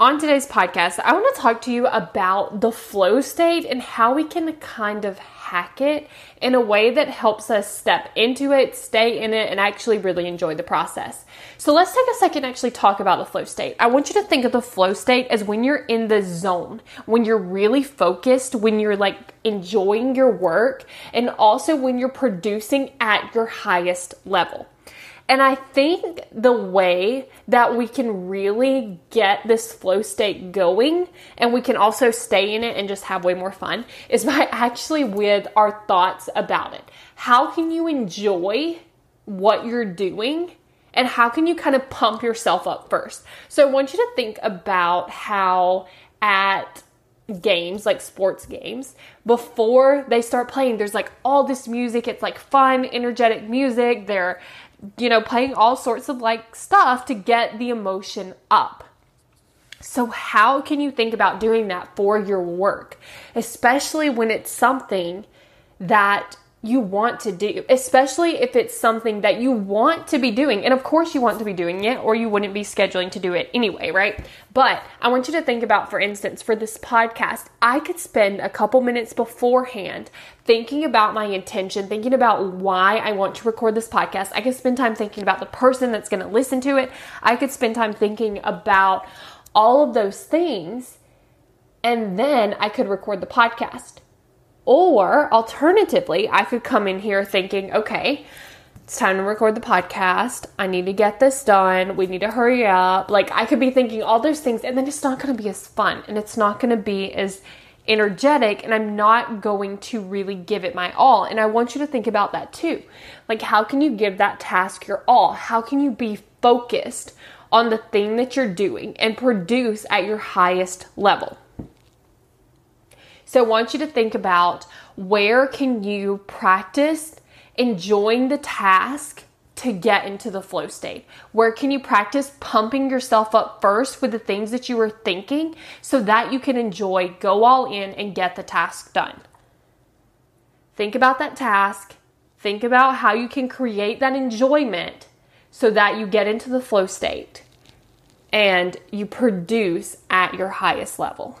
On today's podcast, I want to talk to you about the flow state and how we can kind of hack it in a way that helps us step into it, stay in it, and actually really enjoy the process. So let's take a second and actually talk about the flow state. I want you to think of the flow state as when you're in the zone, when you're really focused, when you're like enjoying your work, and also when you're producing at your highest level. And I think the way that we can really get this flow state going and we can also stay in it and just have way more fun is by actually with our thoughts about it. How can you enjoy what you're doing? And how can you kind of pump yourself up first? So I want you to think about how at games, like sports games, before they start playing, there's like all this music. It's like fun, energetic music. They're you know, playing all sorts of like stuff to get the emotion up. So, how can you think about doing that for your work, especially when it's something that you want to do, especially if it's something that you want to be doing. And of course, you want to be doing it, or you wouldn't be scheduling to do it anyway, right? But I want you to think about, for instance, for this podcast, I could spend a couple minutes beforehand thinking about my intention, thinking about why I want to record this podcast. I could spend time thinking about the person that's going to listen to it. I could spend time thinking about all of those things. And then I could record the podcast. Or alternatively, I could come in here thinking, okay, it's time to record the podcast. I need to get this done. We need to hurry up. Like, I could be thinking all those things, and then it's not going to be as fun and it's not going to be as energetic, and I'm not going to really give it my all. And I want you to think about that too. Like, how can you give that task your all? How can you be focused on the thing that you're doing and produce at your highest level? So I want you to think about where can you practice enjoying the task to get into the flow state? Where can you practice pumping yourself up first with the things that you were thinking so that you can enjoy, go all in, and get the task done? Think about that task. Think about how you can create that enjoyment so that you get into the flow state and you produce at your highest level.